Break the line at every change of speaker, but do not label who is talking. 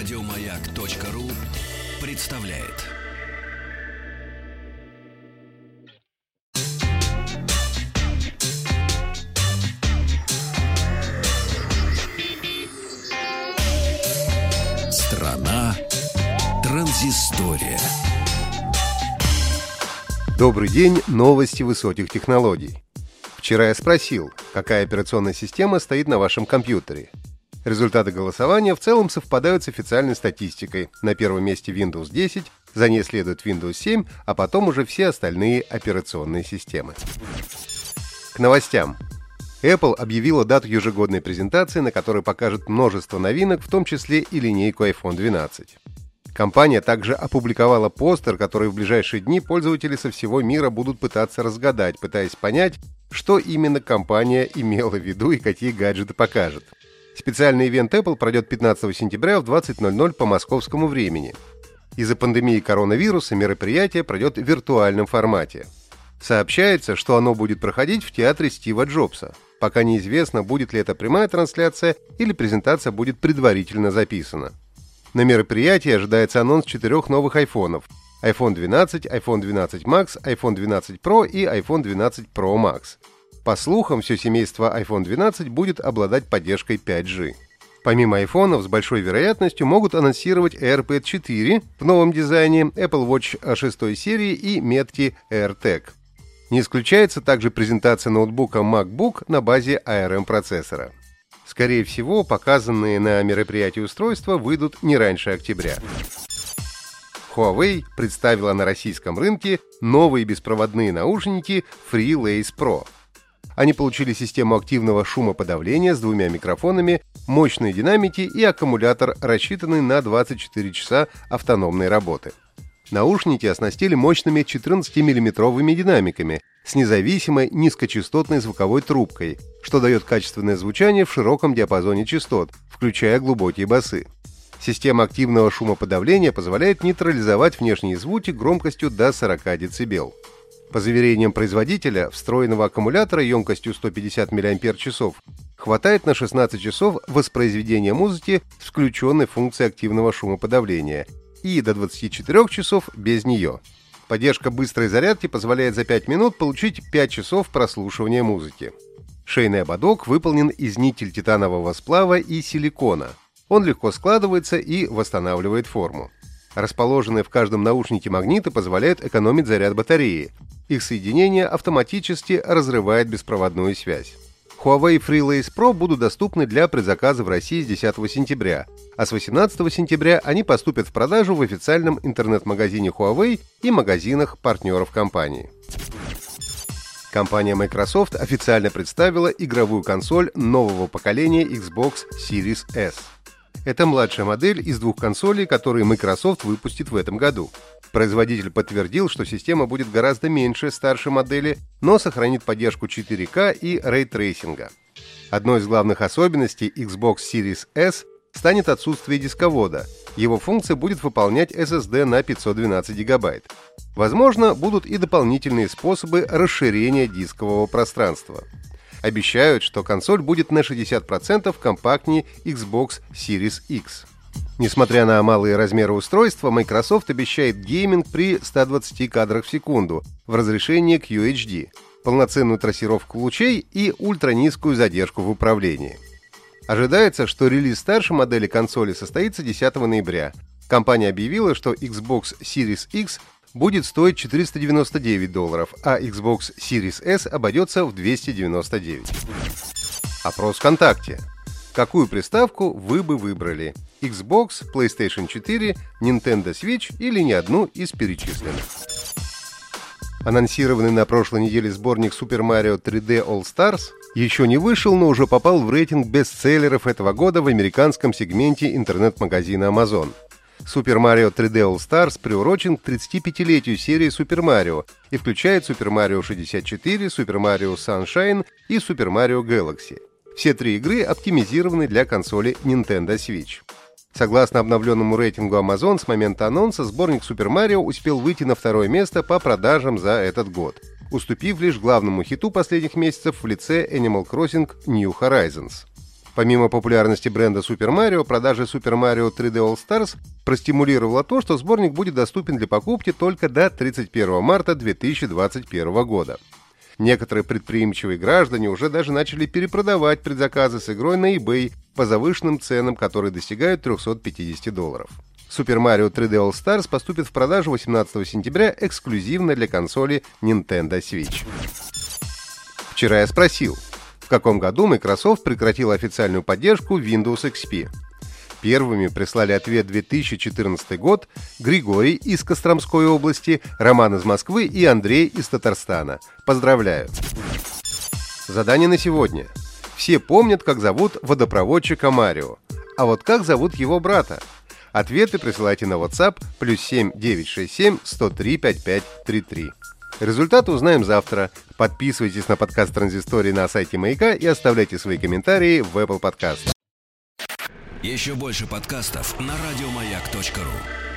Радиомаяк.ру представляет. Страна транзистория.
Добрый день, новости высоких технологий. Вчера я спросил, какая операционная система стоит на вашем компьютере. Результаты голосования в целом совпадают с официальной статистикой. На первом месте Windows 10, за ней следует Windows 7, а потом уже все остальные операционные системы. К новостям. Apple объявила дату ежегодной презентации, на которой покажет множество новинок, в том числе и линейку iPhone 12. Компания также опубликовала постер, который в ближайшие дни пользователи со всего мира будут пытаться разгадать, пытаясь понять, что именно компания имела в виду и какие гаджеты покажет. Специальный ивент Apple пройдет 15 сентября в 20.00 по московскому времени. Из-за пандемии коронавируса мероприятие пройдет в виртуальном формате. Сообщается, что оно будет проходить в театре Стива Джобса. Пока неизвестно, будет ли это прямая трансляция или презентация будет предварительно записана. На мероприятии ожидается анонс четырех новых айфонов – iPhone 12, iPhone 12 Max, iPhone 12 Pro и iPhone 12 Pro Max – по слухам, все семейство iPhone 12 будет обладать поддержкой 5G. Помимо айфонов, с большой вероятностью могут анонсировать AirPad 4 в новом дизайне, Apple Watch 6 серии и метки AirTag. Не исключается также презентация ноутбука MacBook на базе ARM-процессора. Скорее всего, показанные на мероприятии устройства выйдут не раньше октября. Huawei представила на российском рынке новые беспроводные наушники FreeLace Pro – они получили систему активного шумоподавления с двумя микрофонами, мощные динамики и аккумулятор, рассчитанный на 24 часа автономной работы. Наушники оснастили мощными 14-миллиметровыми динамиками с независимой низкочастотной звуковой трубкой, что дает качественное звучание в широком диапазоне частот, включая глубокие басы. Система активного шумоподавления позволяет нейтрализовать внешние звуки громкостью до 40 дБ. По заверениям производителя, встроенного аккумулятора емкостью 150 мАч хватает на 16 часов воспроизведения музыки с включенной функцией активного шумоподавления и до 24 часов без нее. Поддержка быстрой зарядки позволяет за 5 минут получить 5 часов прослушивания музыки. Шейный ободок выполнен из нитель титанового сплава и силикона. Он легко складывается и восстанавливает форму. Расположенные в каждом наушнике магниты позволяют экономить заряд батареи, их соединение автоматически разрывает беспроводную связь. Huawei FreeLace Pro будут доступны для предзаказа в России с 10 сентября, а с 18 сентября они поступят в продажу в официальном интернет-магазине Huawei и магазинах партнеров компании. Компания Microsoft официально представила игровую консоль нового поколения Xbox Series S. Это младшая модель из двух консолей, которые Microsoft выпустит в этом году. Производитель подтвердил, что система будет гораздо меньше старшей модели, но сохранит поддержку 4К и рейтрейсинга. Одной из главных особенностей Xbox Series S станет отсутствие дисковода. Его функцию будет выполнять SSD на 512 ГБ. Возможно, будут и дополнительные способы расширения дискового пространства. Обещают, что консоль будет на 60% компактнее Xbox Series X. Несмотря на малые размеры устройства, Microsoft обещает гейминг при 120 кадрах в секунду в разрешении QHD, полноценную трассировку лучей и ультранизкую задержку в управлении. Ожидается, что релиз старшей модели консоли состоится 10 ноября. Компания объявила, что Xbox Series X будет стоить 499 долларов, а Xbox Series S обойдется в 299. Опрос ВКонтакте. Какую приставку вы бы выбрали? Xbox, PlayStation 4, Nintendo Switch или ни одну из перечисленных? Анонсированный на прошлой неделе сборник Super Mario 3D All Stars еще не вышел, но уже попал в рейтинг бестселлеров этого года в американском сегменте интернет-магазина Amazon. Super Mario 3D All Stars приурочен к 35-летию серии Super Mario и включает Super Mario 64, Super Mario Sunshine и Super Mario Galaxy – все три игры оптимизированы для консоли Nintendo Switch. Согласно обновленному рейтингу Amazon, с момента анонса сборник Super Mario успел выйти на второе место по продажам за этот год, уступив лишь главному хиту последних месяцев в лице Animal Crossing New Horizons. Помимо популярности бренда Super Mario, продажи Super Mario 3D All Stars простимулировало то, что сборник будет доступен для покупки только до 31 марта 2021 года. Некоторые предприимчивые граждане уже даже начали перепродавать предзаказы с игрой на eBay по завышенным ценам, которые достигают 350 долларов. Super Mario 3D All Stars поступит в продажу 18 сентября эксклюзивно для консоли Nintendo Switch. Вчера я спросил, каком году Microsoft прекратила официальную поддержку Windows XP. Первыми прислали ответ 2014 год Григорий из Костромской области, Роман из Москвы и Андрей из Татарстана. Поздравляю! Задание на сегодня. Все помнят, как зовут водопроводчика Марио. А вот как зовут его брата? Ответы присылайте на WhatsApp плюс 7 967 103 5533. Результаты узнаем завтра. Подписывайтесь на подкаст Транзистории на сайте Маяка и оставляйте свои комментарии в Apple Podcast.
Еще больше подкастов на радиомаяк.ру.